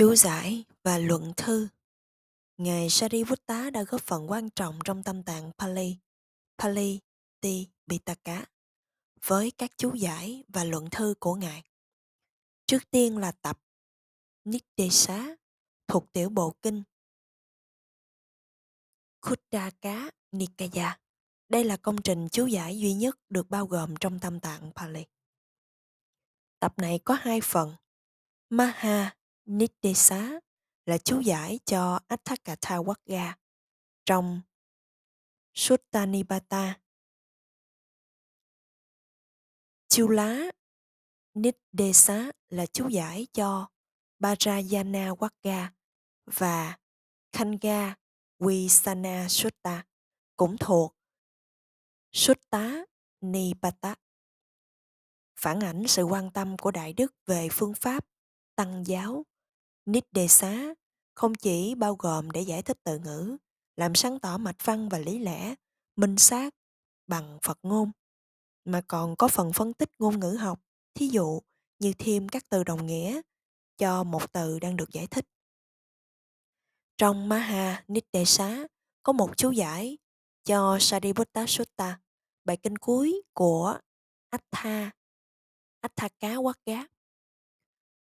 Chú giải và luận thư Ngài Sariputta đã góp phần quan trọng trong tâm tạng Pali, Pali Ti Bitaka với các chú giải và luận thư của Ngài. Trước tiên là tập Niddesa thuộc tiểu bộ kinh Khuddaka Nikaya. Đây là công trình chú giải duy nhất được bao gồm trong tâm tạng Pali. Tập này có hai phần. Maha Nidesa là chú giải cho Atthakatha Wagga trong Suttanipata. Chula Nidesa là chú giải cho Parayana Wagga và Khanga Visana Sutta cũng thuộc Sutta Nipata. Phản ảnh sự quan tâm của Đại Đức về phương pháp tăng giáo Niddesa không chỉ bao gồm để giải thích từ ngữ, làm sáng tỏ mạch văn và lý lẽ, minh xác bằng Phật ngôn, mà còn có phần phân tích ngôn ngữ học, thí dụ như thêm các từ đồng nghĩa cho một từ đang được giải thích. Trong Maha Niddesa có một chú giải cho Sariputta Sutta, bài kinh cuối của Attha, Atthaka Wagga.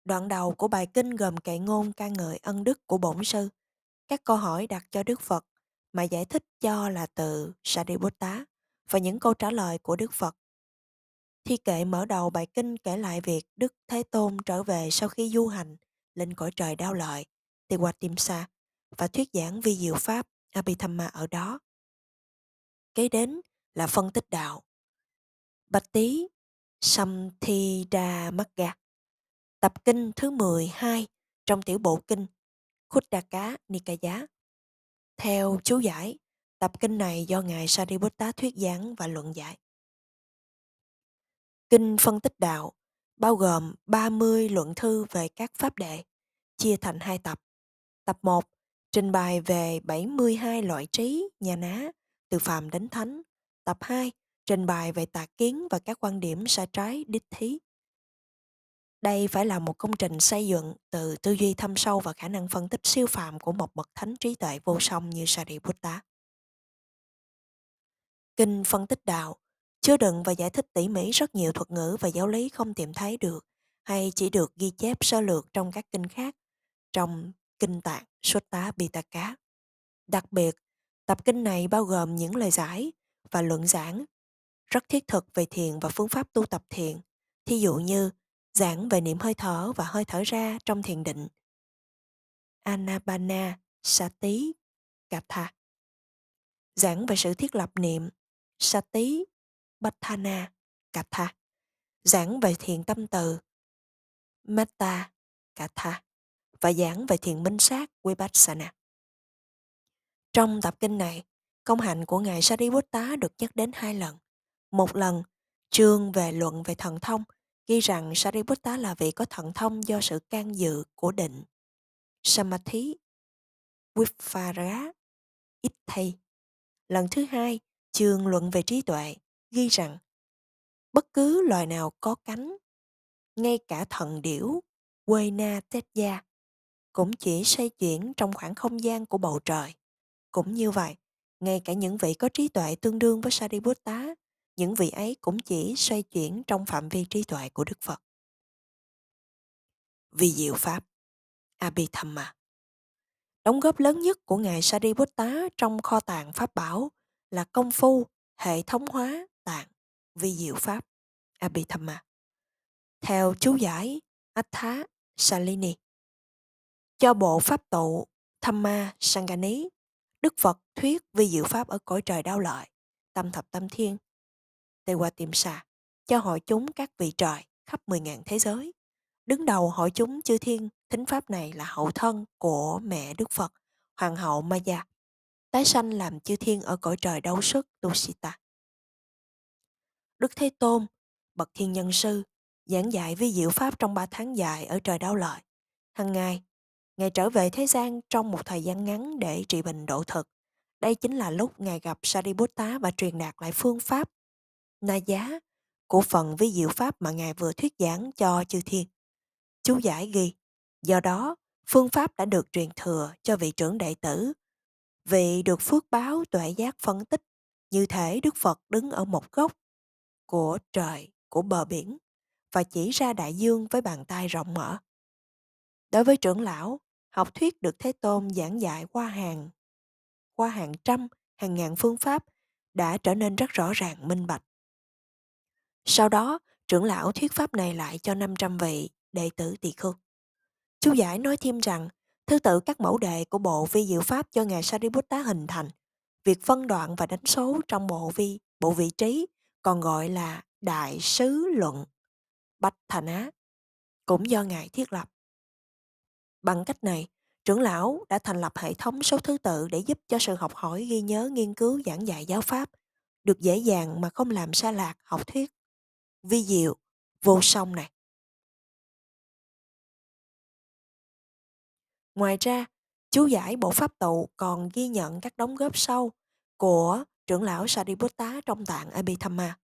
Đoạn đầu của bài kinh gồm kệ ngôn ca ngợi ân đức của bổn sư, các câu hỏi đặt cho Đức Phật mà giải thích cho là từ Sariputta và những câu trả lời của Đức Phật. Thi kệ mở đầu bài kinh kể lại việc Đức Thế Tôn trở về sau khi du hành lên cõi trời đau lợi, Tiwatimsa và thuyết giảng vi diệu pháp Abhidhamma ở đó. Kế đến là phân tích đạo. Bạch Tý Samthidamagga Tập kinh thứ 12 trong tiểu bộ kinh Khuddaka Nikaya. Theo chú giải, tập kinh này do Ngài Sariputta thuyết giảng và luận giải. Kinh phân tích đạo bao gồm 30 luận thư về các pháp đệ, chia thành hai tập. Tập 1 trình bày về 72 loại trí, nhà ná, từ phàm đến thánh. Tập 2 trình bày về tà kiến và các quan điểm sai trái đích thí. Đây phải là một công trình xây dựng từ tư duy thâm sâu và khả năng phân tích siêu phàm của một bậc thánh trí tuệ vô song như Sariputta. Kinh phân tích đạo chứa đựng và giải thích tỉ mỉ rất nhiều thuật ngữ và giáo lý không tìm thấy được hay chỉ được ghi chép sơ lược trong các kinh khác trong kinh tạng Sutta Pitaka. Đặc biệt, tập kinh này bao gồm những lời giải và luận giảng rất thiết thực về thiền và phương pháp tu tập thiền, thí dụ như giảng về niệm hơi thở và hơi thở ra trong thiền định. Anapana Sati Katha Giảng về sự thiết lập niệm Sati Bhatthana Katha Giảng về thiền tâm từ Metta Katha và giảng về thiền minh sát Vipassana. Trong tập kinh này, công hạnh của Ngài Sariputta được nhắc đến hai lần. Một lần, chương về luận về thần thông ghi rằng Sariputta là vị có thần thông do sự can dự của định. Samadhi, Vipara, Itthay. Lần thứ hai, trường luận về trí tuệ ghi rằng bất cứ loài nào có cánh, ngay cả thần điểu, quê na tết gia, cũng chỉ xoay chuyển trong khoảng không gian của bầu trời. Cũng như vậy, ngay cả những vị có trí tuệ tương đương với Sariputta những vị ấy cũng chỉ xoay chuyển trong phạm vi trí tuệ của Đức Phật. Vì diệu Pháp Abhidhamma Đóng góp lớn nhất của Ngài Sariputta trong kho tàng Pháp Bảo là công phu hệ thống hóa tạng vi diệu Pháp Abhidhamma. Theo chú giải Attha Salini cho bộ Pháp tụ Thamma Sangani, Đức Phật thuyết vi diệu Pháp ở cõi trời đau lợi, tâm thập tâm thiên Tê qua tiệm xà, cho hội chúng các vị trời khắp 10.000 thế giới. Đứng đầu hội chúng chư thiên, thính pháp này là hậu thân của mẹ Đức Phật, Hoàng hậu Maya, tái sanh làm chư thiên ở cõi trời đấu sức Tusita. Đức Thế Tôn, bậc thiên nhân sư, giảng dạy vi diệu pháp trong ba tháng dài ở trời đau lợi. Hằng ngày, Ngài trở về thế gian trong một thời gian ngắn để trị bình độ thực. Đây chính là lúc Ngài gặp Sariputta và truyền đạt lại phương pháp na giá của phần với diệu pháp mà Ngài vừa thuyết giảng cho chư thiên. Chú giải ghi, do đó, phương pháp đã được truyền thừa cho vị trưởng đệ tử. Vị được phước báo tuệ giác phân tích như thể Đức Phật đứng ở một góc của trời, của bờ biển và chỉ ra đại dương với bàn tay rộng mở. Đối với trưởng lão, học thuyết được Thế Tôn giảng dạy qua hàng, qua hàng trăm, hàng ngàn phương pháp đã trở nên rất rõ ràng minh bạch. Sau đó, trưởng lão thuyết pháp này lại cho 500 vị đệ tử tỳ khưu. Chú giải nói thêm rằng, thứ tự các mẫu đề của bộ vi diệu pháp do Ngài Sariputta hình thành, việc phân đoạn và đánh số trong bộ vi, bộ vị trí còn gọi là đại sứ luận, bách thành á, cũng do Ngài thiết lập. Bằng cách này, trưởng lão đã thành lập hệ thống số thứ tự để giúp cho sự học hỏi ghi nhớ nghiên cứu giảng dạy giáo pháp được dễ dàng mà không làm xa lạc học thuyết vi diệu, vô song này. Ngoài ra, chú giải bộ pháp tụ còn ghi nhận các đóng góp sâu của trưởng lão Sariputta trong tạng Abhidhamma.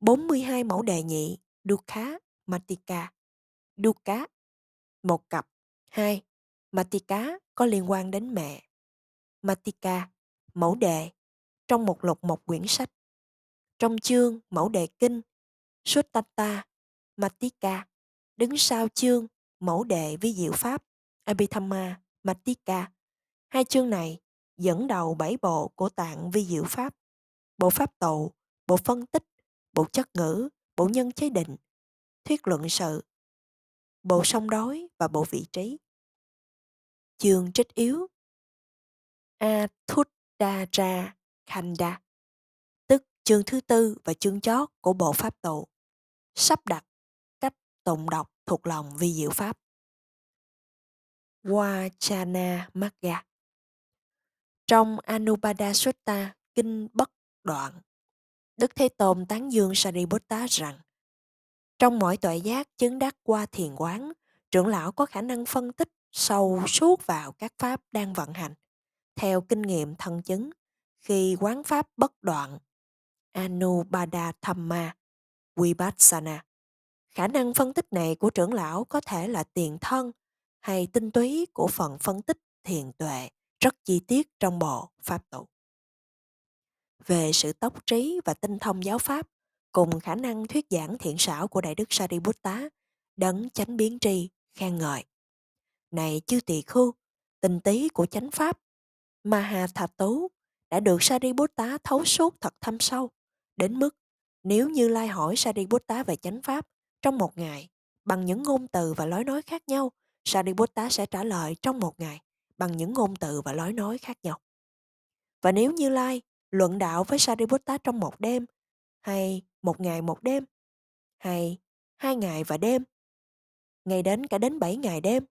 42 mẫu đề nhị Dukha Matika Dukkha, một cặp. Hai Matika có liên quan đến mẹ. Matika mẫu đề trong một lục một quyển sách. Trong chương mẫu đề kinh Suttata, Matika, đứng sau chương Mẫu đệ vi diệu pháp Abhidhamma, Matika. Hai chương này dẫn đầu bảy bộ của tạng vi diệu pháp, bộ pháp tụ, bộ phân tích, bộ chất ngữ, bộ nhân chế định, thuyết luận sự, bộ song đối và bộ vị trí. Chương trích yếu Athuttara Khanda, tức chương thứ tư và chương chót của bộ pháp tụ sắp đặt cách tụng đọc thuộc lòng vi diệu pháp. Vajana Magga Trong Anupada Sutta, Kinh Bất Đoạn, Đức Thế Tôn tán dương Sariputta rằng trong mỗi tuệ giác chứng đắc qua thiền quán, trưởng lão có khả năng phân tích sâu suốt vào các pháp đang vận hành. Theo kinh nghiệm thân chứng, khi quán pháp bất đoạn, Anupada Thamma, Vipassana. Khả năng phân tích này của trưởng lão có thể là tiền thân hay tinh túy của phần phân tích thiền tuệ rất chi tiết trong bộ pháp tụ. Về sự tốc trí và tinh thông giáo pháp cùng khả năng thuyết giảng thiện xảo của Đại Đức Sariputta, đấng chánh biến tri, khen ngợi. Này chư tỳ khưu, tình tí của chánh pháp, Maha Thà Tú đã được Sariputta thấu suốt thật thâm sâu, đến mức nếu Như Lai hỏi Sariputta về chánh pháp trong một ngày bằng những ngôn từ và lối nói khác nhau, Sariputta sẽ trả lời trong một ngày bằng những ngôn từ và lối nói khác nhau. Và nếu Như Lai luận đạo với Sariputta trong một đêm, hay một ngày một đêm, hay hai ngày và đêm, ngày đến cả đến bảy ngày đêm,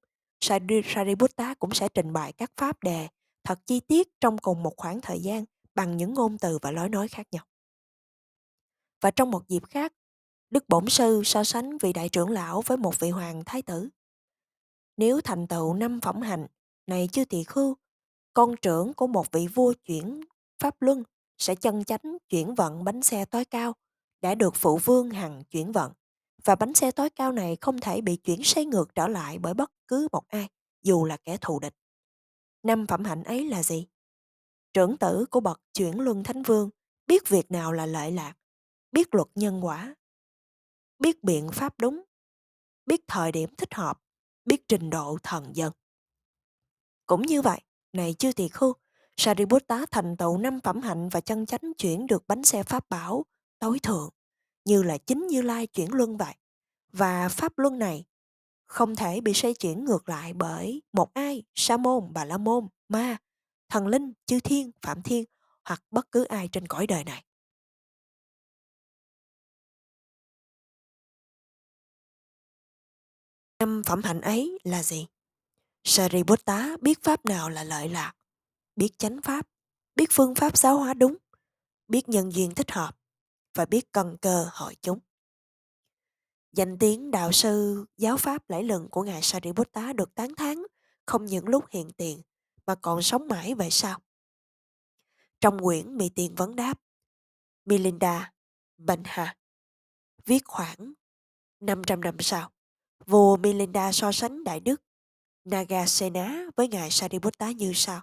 Sariputta cũng sẽ trình bày các pháp đề thật chi tiết trong cùng một khoảng thời gian bằng những ngôn từ và lối nói khác nhau. Và trong một dịp khác, Đức Bổn Sư so sánh vị đại trưởng lão với một vị hoàng thái tử. Nếu thành tựu năm phẩm hạnh, này chưa tỳ khưu, con trưởng của một vị vua chuyển pháp luân sẽ chân chánh chuyển vận bánh xe tối cao đã được phụ vương hằng chuyển vận. Và bánh xe tối cao này không thể bị chuyển xoay ngược trở lại bởi bất cứ một ai dù là kẻ thù địch. Năm phẩm hạnh ấy là gì? Trưởng tử của bậc chuyển luân thánh vương biết việc nào là lợi lạc biết luật nhân quả biết biện pháp đúng biết thời điểm thích hợp biết trình độ thần dân cũng như vậy này chưa tiệt khu Sariputta thành tựu năm phẩm hạnh và chân chánh chuyển được bánh xe pháp bảo tối thượng như là chính Như Lai chuyển luân vậy. Và pháp luân này không thể bị xoay chuyển ngược lại bởi một ai, sa môn, bà la môn, ma, thần linh, chư thiên, phạm thiên hoặc bất cứ ai trên cõi đời này. Năm phẩm hạnh ấy là gì? Sariputta biết pháp nào là lợi lạc, biết chánh pháp, biết phương pháp giáo hóa đúng, biết nhân duyên thích hợp và biết cần cơ hội chúng. Danh tiếng đạo sư giáo pháp lẫy lừng của Ngài Sariputta được tán thán không những lúc hiện tiền mà còn sống mãi về sau. Trong quyển Mì Tiền Vấn Đáp, Milinda Hà viết khoảng 500 năm sau, vua Milinda so sánh Đại Đức Nagasena với Ngài Sariputta như sau.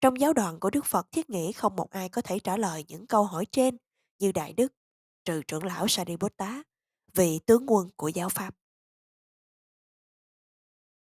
Trong giáo đoàn của Đức Phật thiết nghĩ không một ai có thể trả lời những câu hỏi trên như Đại Đức, trừ trưởng lão Sariputta, vị tướng quân của giáo Pháp.